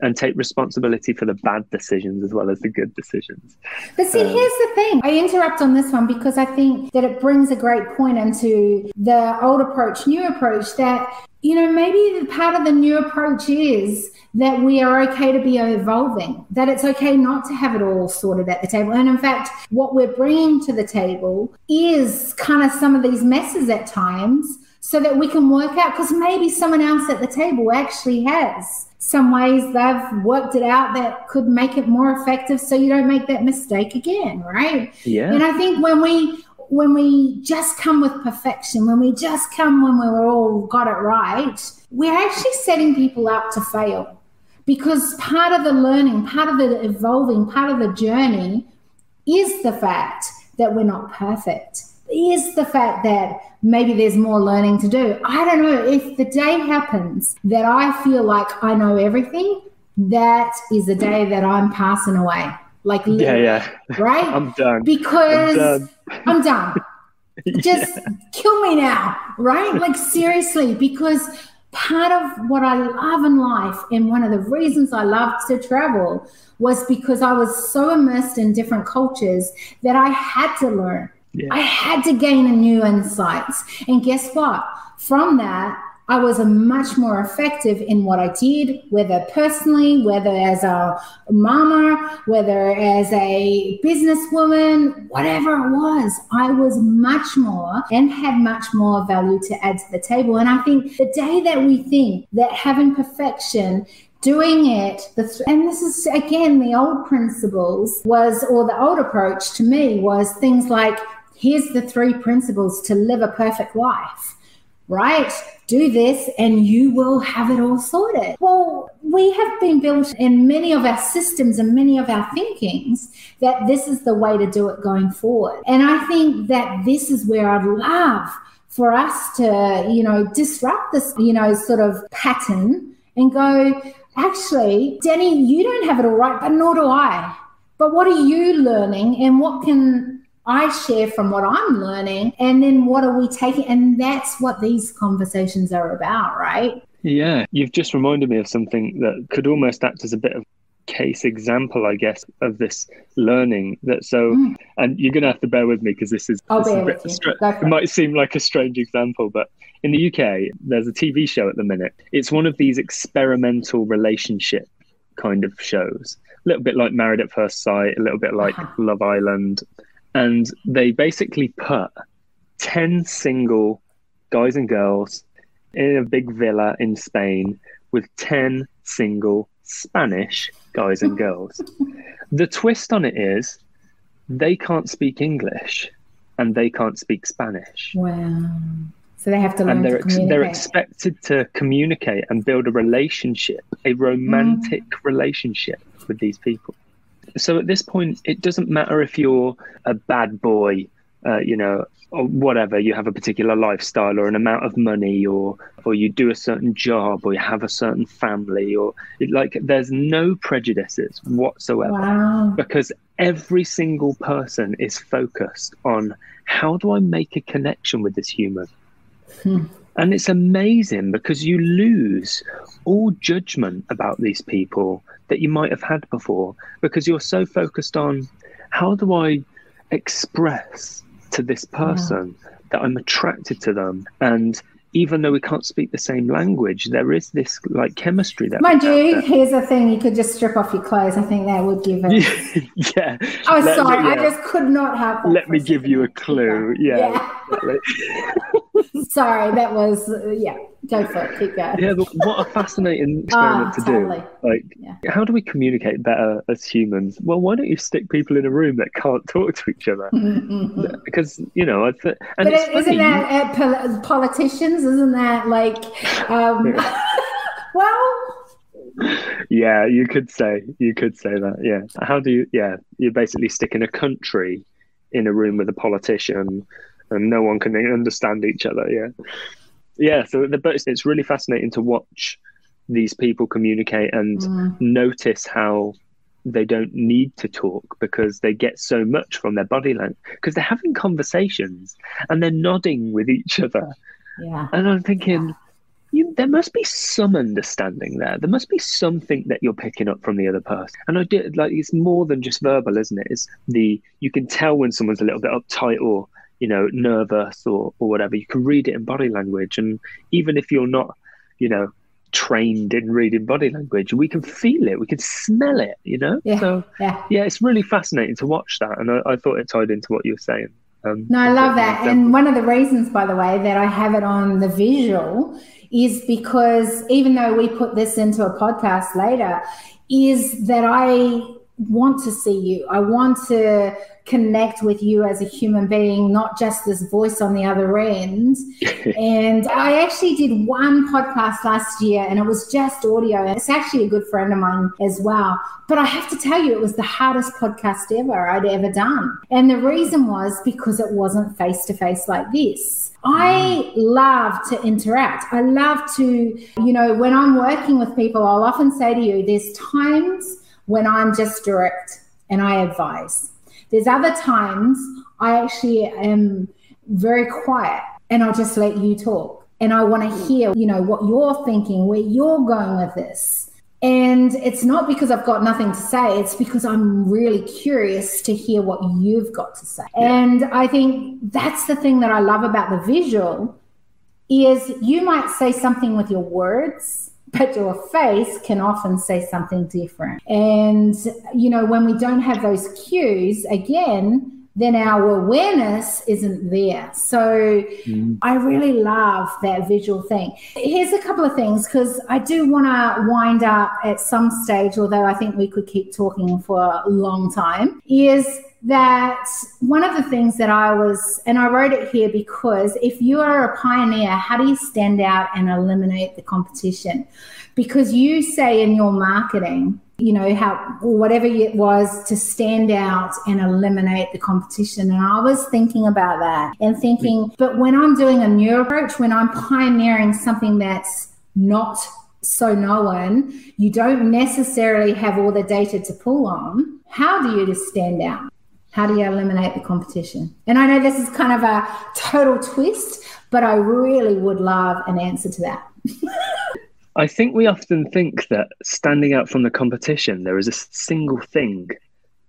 and take responsibility for the bad decisions as well as the good decisions. But see, um, here's the thing. I interrupt on this one because I think that it brings a great point into the old approach, new approach that you know, maybe the part of the new approach is that we are okay to be evolving, that it's okay not to have it all sorted at the table. And in fact, what we're bringing to the table is kind of some of these messes at times so that we can work out, because maybe someone else at the table actually has some ways they've worked it out that could make it more effective so you don't make that mistake again, right? Yeah. And I think when we when we just come with perfection, when we just come when we were all got it right, we're actually setting people up to fail. Because part of the learning, part of the evolving, part of the journey is the fact that we're not perfect. Is the fact that maybe there's more learning to do. I don't know if the day happens that I feel like I know everything, that is the day that I'm passing away. Like, yeah, yeah. Right? I'm done. Because I'm done. I'm done. Just kill me now, right? Like, seriously, because part of what I love in life and one of the reasons I loved to travel was because I was so immersed in different cultures that I had to learn. Yeah. I had to gain a new insights. And guess what? From that, I was much more effective in what I did, whether personally, whether as a mama, whether as a businesswoman, whatever it was. I was much more and had much more value to add to the table. And I think the day that we think that having perfection doing it and this is again the old principles was or the old approach to me was things like here's the three principles to live a perfect life right? Do this and you will have it all sorted. Well, we have been built in many of our systems and many of our thinkings that this is the way to do it going forward. And I think that this is where I'd love for us to, you know, disrupt this, you know, sort of pattern and go, actually, Denny, you don't have it all right, but nor do I. But what are you learning and what can I share from what I'm learning, and then what are we taking? And that's what these conversations are about, right? Yeah, you've just reminded me of something that could almost act as a bit of case example, I guess, of this learning. That so, mm. and you're going to have to bear with me because this is, this is with you. it might seem like a strange example, but in the UK, there's a TV show at the minute. It's one of these experimental relationship kind of shows, a little bit like Married at First Sight, a little bit like uh-huh. Love Island and they basically put 10 single guys and girls in a big villa in Spain with 10 single Spanish guys and girls. the twist on it is they can't speak English and they can't speak Spanish. Wow. So they have to learn and they're, communicate. they're expected to communicate and build a relationship, a romantic mm. relationship with these people. So at this point, it doesn't matter if you're a bad boy, uh, you know, or whatever. You have a particular lifestyle or an amount of money, or or you do a certain job, or you have a certain family, or it, like there's no prejudices whatsoever wow. because every single person is focused on how do I make a connection with this human. Hmm. And it's amazing because you lose all judgment about these people that you might have had before because you're so focused on how do I express to this person yeah. that I'm attracted to them and even though we can't speak the same language, there is this like chemistry that. Mind you, here's the thing: you could just strip off your clothes. I think that would give it. yeah. Oh, Let, sorry, yeah. I just could not have. Let me give you a clue. Yeah. yeah. sorry, that was uh, yeah. Go for it. Keep going. Yeah, but what a fascinating experiment oh, to totally. do. Like, yeah. how do we communicate better as humans? Well, why don't you stick people in a room that can't talk to each other? Mm-hmm. Because you know, I and but it's isn't that uh, politicians? Isn't that like, um, well? Yeah, you could say you could say that. Yeah. How do you? Yeah, you're basically sticking a country in a room with a politician, and no one can understand each other. Yeah yeah, so the, but it's really fascinating to watch these people communicate and mm. notice how they don't need to talk because they get so much from their body language because they're having conversations and they're nodding with each other. Yeah. And I'm thinking, yeah. you, there must be some understanding there. There must be something that you're picking up from the other person. And I did like it's more than just verbal, isn't it? It's the you can tell when someone's a little bit uptight or you know, nervous or, or whatever. You can read it in body language. And even if you're not you know, trained in reading body language. We can feel it, we can smell it, you know? Yeah. So, Yeah. yeah, it's really fascinating to watch that. And I, I thought it tied into what you were saying. Um, No, I love that. And one of the reasons, by the way, that I have it on the visual is because even though we put this into a podcast later, is that I want to see you. I want to connect with you as a human being, not just this voice on the other end. and I actually did one podcast last year and it was just audio. It's actually a good friend of mine as well. But I have to tell you, it was the hardest podcast ever I'd ever done. And the reason was because it wasn't face to face like this. I love to interact. I love to, you know, when I'm working with people, I'll often say to you, there's times when I'm just direct and I advise. There's other times I actually am very quiet and I'll just let you talk. And I want to hear, you know, what you're thinking, where you're going with this. And it's not because I've got nothing to say, it's because I'm really curious to hear what you've got to say. And I think that's the thing that I love about the visual is you might say something with your words, but your face can often say something different. And, you know, when we don't have those cues, again, then our awareness isn't there. So mm. I really love that visual thing. Here's a couple of things because I do want to wind up at some stage, although I think we could keep talking for a long time, is that one of the things that I was, and I wrote it here because if you are a pioneer, how do you stand out and eliminate the competition? Because you say in your marketing, you know, how whatever it was to stand out and eliminate the competition. And I was thinking about that and thinking, but when I'm doing a new approach, when I'm pioneering something that's not so known, you don't necessarily have all the data to pull on. How do you just stand out? How do you eliminate the competition? And I know this is kind of a total twist, but I really would love an answer to that. I think we often think that standing out from the competition, there is a single thing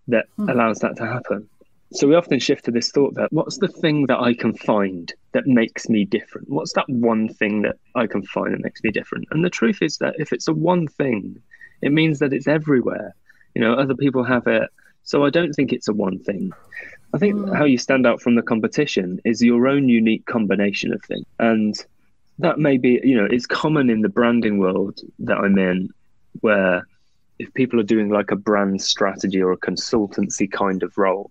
that Hmm. allows that to happen. So we often shift to this thought that what's the thing that I can find that makes me different? What's that one thing that I can find that makes me different? And the truth is that if it's a one thing, it means that it's everywhere. You know, other people have it. So I don't think it's a one thing. I think Mm. how you stand out from the competition is your own unique combination of things. And that may be, you know, it's common in the branding world that I'm in where if people are doing like a brand strategy or a consultancy kind of role,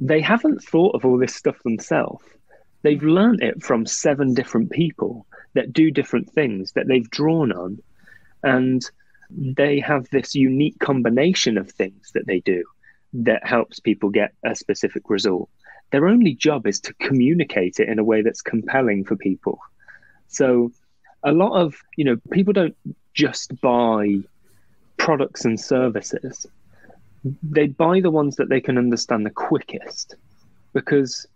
they haven't thought of all this stuff themselves. They've learned it from seven different people that do different things that they've drawn on. And they have this unique combination of things that they do that helps people get a specific result. Their only job is to communicate it in a way that's compelling for people. So a lot of, you know, people don't just buy products and services. They buy the ones that they can understand the quickest because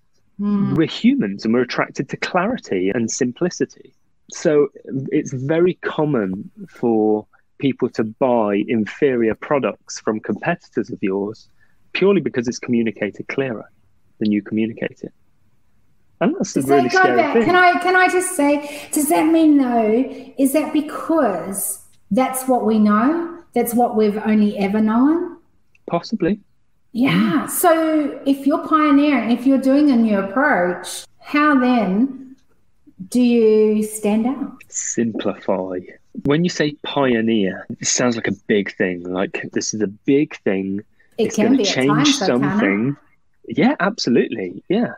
Mm. we're humans and we're attracted to clarity and simplicity. So it's very common for people to buy inferior products from competitors of yours purely because it's communicated clearer than you communicate it. And that's a Does really scary back? thing. Can I can I just say, does that mean though, is that because that's what we know? That's what we've only ever known? Possibly. Yeah. Mm. So if you're pioneering, if you're doing a new approach, how then do you stand out? Simplify. When you say pioneer, it sounds like a big thing. Like this is a big thing. It it's can going be to change times, something. Yeah, absolutely. Yeah.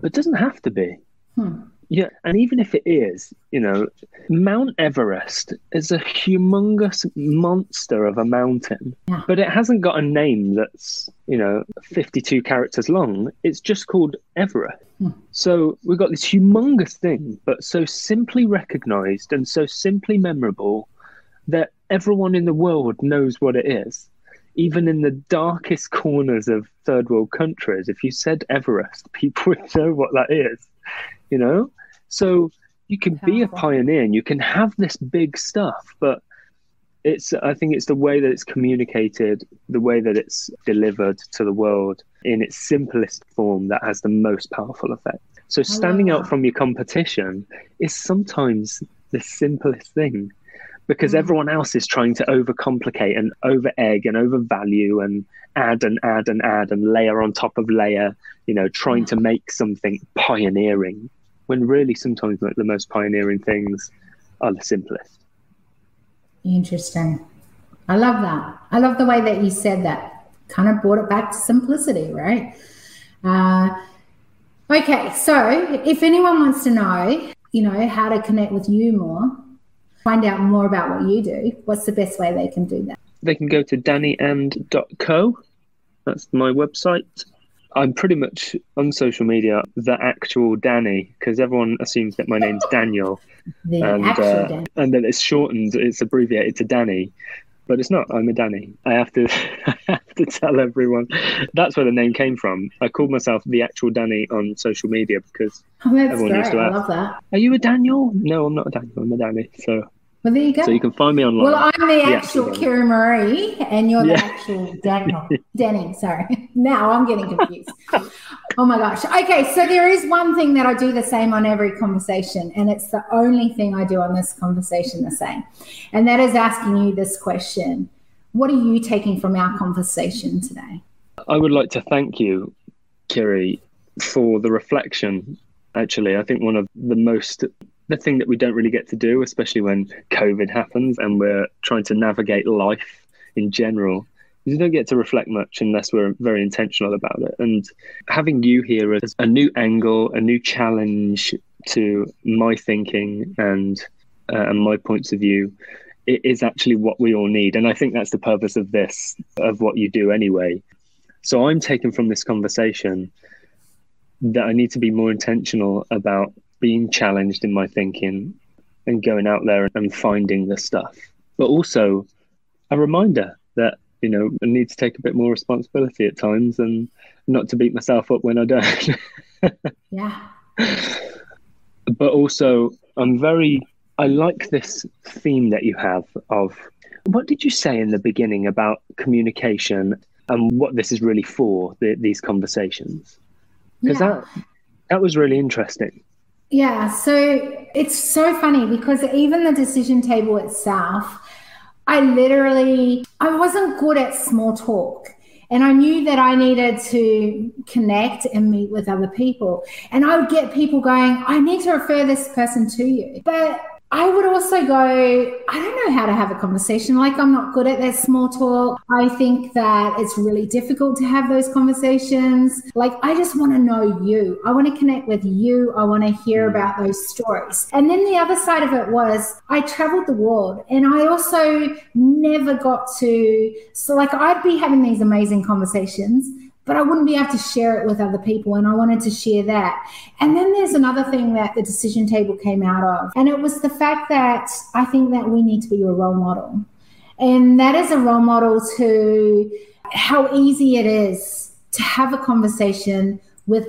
But it doesn't have to be. Hmm. Yeah. And even if it is, you know, Mount Everest is a humongous monster of a mountain, Yeah. but it hasn't got a name that's, you know, 52 characters long. It's just called Everest. Hmm. So we've got this humongous thing, but so simply recognized and so simply memorable that everyone in the world knows what it is. Even in the darkest corners of third world countries, if you said Everest, people would know what that is, you know? So you can be a pioneer and you can have this big stuff, but it's I think it's the way that it's communicated, the way that it's delivered to the world in its simplest form that has the most powerful effect. So standing out from your competition is sometimes the simplest thing because Mm. everyone else is trying to overcomplicate and over egg and overvalue and add and add and add and layer on top of layer, you know, trying to make something pioneering when really sometimes like the most pioneering things are the simplest. Interesting. I love that. I love the way that you said that. Kind of brought it back to simplicity, right? Uh, okay, so if anyone wants to know, you know, how to connect with you more, find out more about what you do, what's the best way they can do that? They can go to dannyand.co. That's my website. I'm pretty much on social media the actual Danny because everyone assumes that my name's Daniel. The and actual uh, and then it's shortened, it's abbreviated to Danny, but it's not. I'm a Danny. I have to, I have to tell everyone that's where the name came from. I called myself the actual Danny on social media because Oh, everyone great. used to ask, I love that. are you a Daniel? No, I'm not a Daniel. I'm a Danny. So, Well, there you go. so you can find me online. Well, I'm the The actual actual Kira Marie, and you're Yeah. the actual Daniel. Danny, sorry. Now I'm getting confused. oh my gosh. Okay, so there is one thing that I do the same on every conversation, and it's the only thing I do on this conversation the same. And that is asking you this question What are you taking from our conversation today? I would like to thank you, Kiri, for the reflection. Actually, I think one of the most the thing that we don't really get to do, especially when COVID happens and we're trying to navigate life in general, we don't get to reflect much unless we're very intentional about it. And having you here as a new angle, a new challenge to my thinking and uh, and my points of view, it is actually what we all need. And I think that's the purpose of this, of what you do anyway. So I'm taking from this conversation that I need to be more intentional about being challenged in my thinking and going out there and finding the stuff. But also a reminder that, you know, I need to take a bit more responsibility at times and not to beat myself up when I don't. Yeah. but also I'm very I like this theme that you have of what did you say in the beginning about communication and what this is really for the, these conversations because Yeah. that that was really interesting Yeah, so it's so funny because even the decision table itself, I literally I wasn't good at small talk. And I knew that I needed to connect and meet with other people. And I would get people going, I need to refer this person to you. But I would also go, I don't know how to have a conversation. Like, I'm not good at that small talk. I think that it's really difficult to have those conversations. Like, I just want to know you. I want to connect with you. I want to hear mm. about those stories. And then the other side of it was I traveled the world and I also never got to, so like, I'd be having these amazing conversations but I wouldn't be able to share it with other people. And I wanted to share that. And then there's another thing that the decision table came out of, and it was the fact that I think that we need to be a role model. And that is a role model to how easy it is to have a conversation with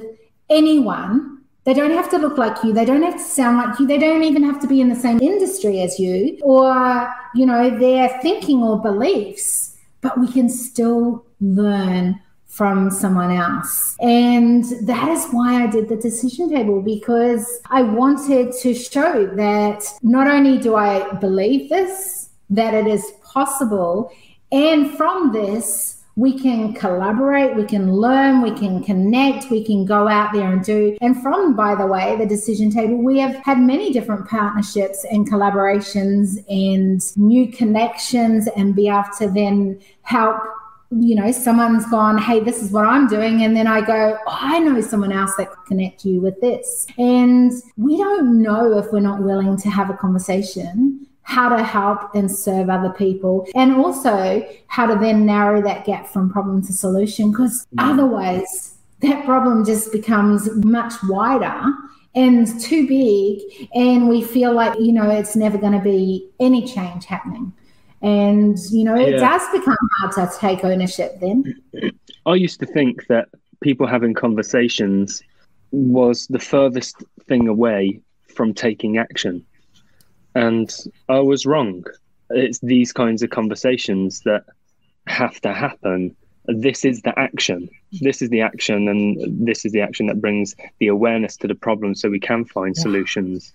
anyone. They don't have to look like you. They don't have to sound like you. They don't even have to be in the same industry as you or, you know, their thinking or beliefs, but we can still learn from someone else. And that is why I did the decision table because I wanted to show that not only do I believe this, that it is possible, and from this, we can collaborate, we can learn, we can connect, we can go out there and do. And from, by the way, the decision table, we have had many different partnerships and collaborations and new connections and be able to then help you know, someone's gone, hey, this is what I'm doing. And then I go, oh, I know someone else that could connect you with this. And we don't know if we're not willing to have a conversation how to help and serve other people, and also how to then narrow that gap from problem to solution. Because mm. otherwise, that problem just becomes much wider and too big, and we feel like, you know, it's never going to be any change happening. And, you know, it Yeah. does become hard to take ownership then. I used to think that people having conversations was the furthest thing away from taking action. And I was wrong. It's these kinds of conversations that have to happen. This is the action. This is the action, and this is the action that brings the awareness to the problem so we can find Yeah. solutions.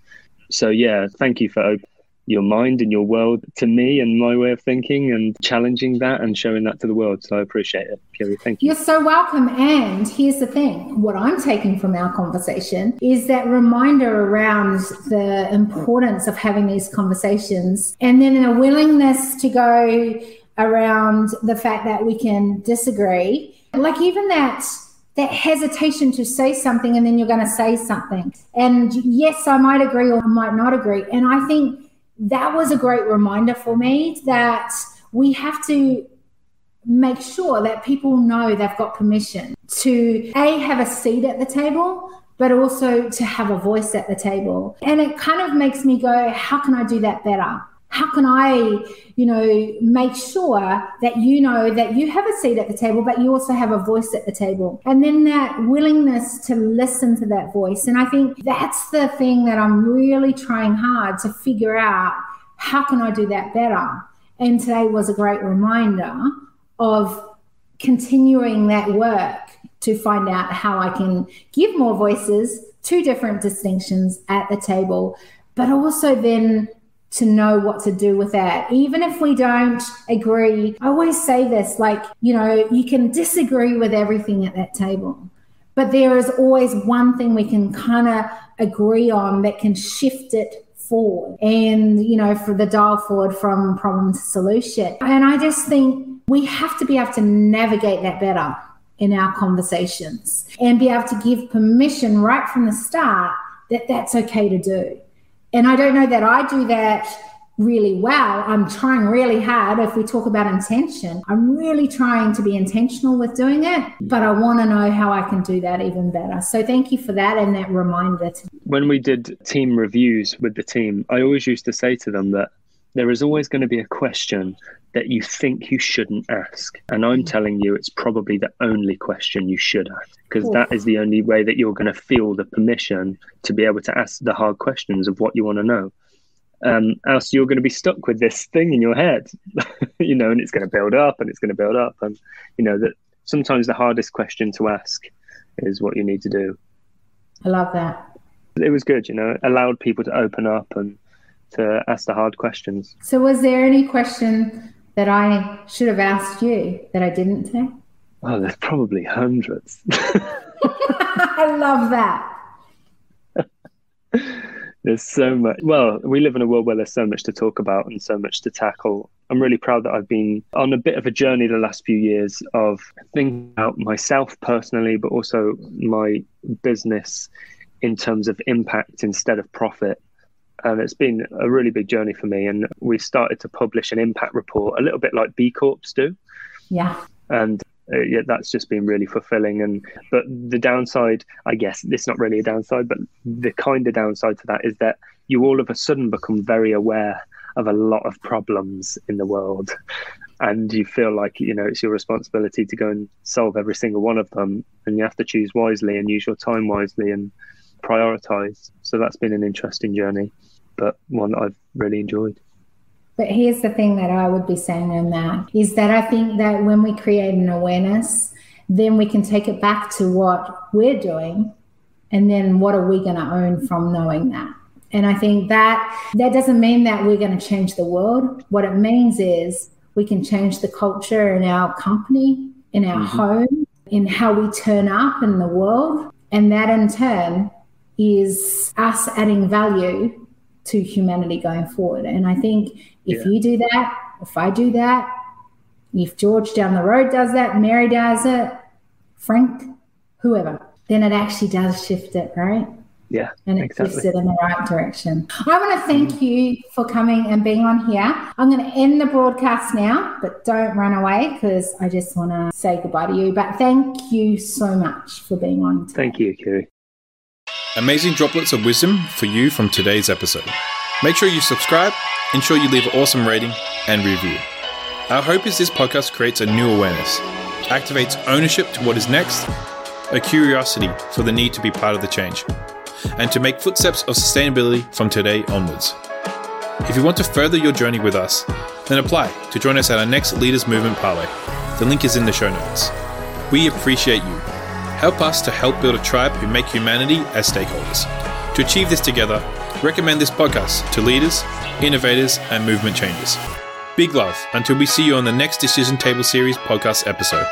So, yeah, thank you for opening your mind and your world to me and my way of thinking and challenging that and showing that to the world. So I appreciate it, Kiri. Thank you. You're so welcome. And here's the thing what I'm taking from our conversation is that reminder around the importance of having these conversations and then a willingness to go around the fact that we can disagree. Like even that that hesitation to say something and then you're going to say something. And yes, I might agree or I might not agree. And I think that was a great reminder for me that we have to make sure that people know they've got permission to a have a seat at the table but also to have a voice at the table. And it kind of makes me go how can i do that better how can I, you know, make sure that you know that you have a seat at the table, but you also have a voice at the table? And then that willingness to listen to that voice. And I think that's the thing that I'm really trying hard to figure out how can I do that better? And today was a great reminder of continuing that work to find out how I can give more voices to different distinctions at the table, but also then to know what to do with that. Even if we don't agree, I always say this like, you know, you can disagree with everything at that table, but there is always one thing we can kind of agree on that can shift it forward and, you know, for the dial forward from problem to solution. And I just think we have to be able to navigate that better in our conversations and be able to give permission right from the start that that's okay to do and I don't know that I do that really well. I'm trying really hard. If we talk about intention, I'm really trying to be intentional with doing it, but I want to know how I can do that even better. So thank you for that and that reminder. To- when we did team reviews with the team, I always used to say to them that there is always going to be a question that you think you shouldn't ask. And I'm telling you, it's probably the only question you should ask because that is the only way that you're going to feel the permission to be able to ask the hard questions of what you want to know. Um, else you're going to be stuck with this thing in your head, you know, and it's going to build up and it's going to build up. And, you know, that sometimes the hardest question to ask is what you need to do. I love that. It was good, you know, it allowed people to open up and to ask the hard questions. So, was there any question that I should have asked you that I didn't say? Oh, there's probably hundreds. I love that. there's so much. Well, we live in a world where there's so much to talk about and so much to tackle. I'm really proud that I've been on a bit of a journey the last few years of thinking about myself personally, but also my business in terms of impact instead of profit and it's been a really big journey for me. And we started to publish an impact report, a little bit like B Corps do. Yeah. And uh, yeah, that's just been really fulfilling. And but the downside, I guess, it's not really a downside, but the kind of downside to that is that you all of a sudden become very aware of a lot of problems in the world. And you feel like you know it's your responsibility to go and solve every single one of them, and you have to choose wisely and use your time wisely and prioritize. So that's been an interesting journey but one that I've really enjoyed. But here's the thing that I would be saying on that is that I think that when we create an awareness, then we can take it back to what we're doing and then what are we going to own from knowing that and i think that that doesn't mean that we're going to change the world what it means is we can change the culture in our company in our mm-hmm. home in how we turn up in the world and that in turn is us adding value to humanity going forward. And I think if yeah. you do that, if I do that, if George down the road does that, Mary does it, Frank, whoever, then it actually does shift it, right? Yeah. And it exactly. shifts it in the right direction. I want to thank mm-hmm. you for coming and being on here. I'm going to end the broadcast now, but don't run away because I just want to say goodbye to you. But thank you so much for being on. Today. Thank you, Kiri. Amazing droplets of wisdom for you from today's episode. Make sure you subscribe, ensure you leave an awesome rating and review. Our hope is this podcast creates a new awareness, activates ownership to what is next, a curiosity for the need to be part of the change, and to make footsteps of sustainability from today onwards. If you want to further your journey with us, then apply to join us at our next Leaders Movement Parlay. The link is in the show notes. We appreciate you Help us to help build a tribe who make humanity as stakeholders. To achieve this together, Recommend this podcast to leaders, innovators, and movement changers. Big love until we see you on the next Decision Table Series podcast episode.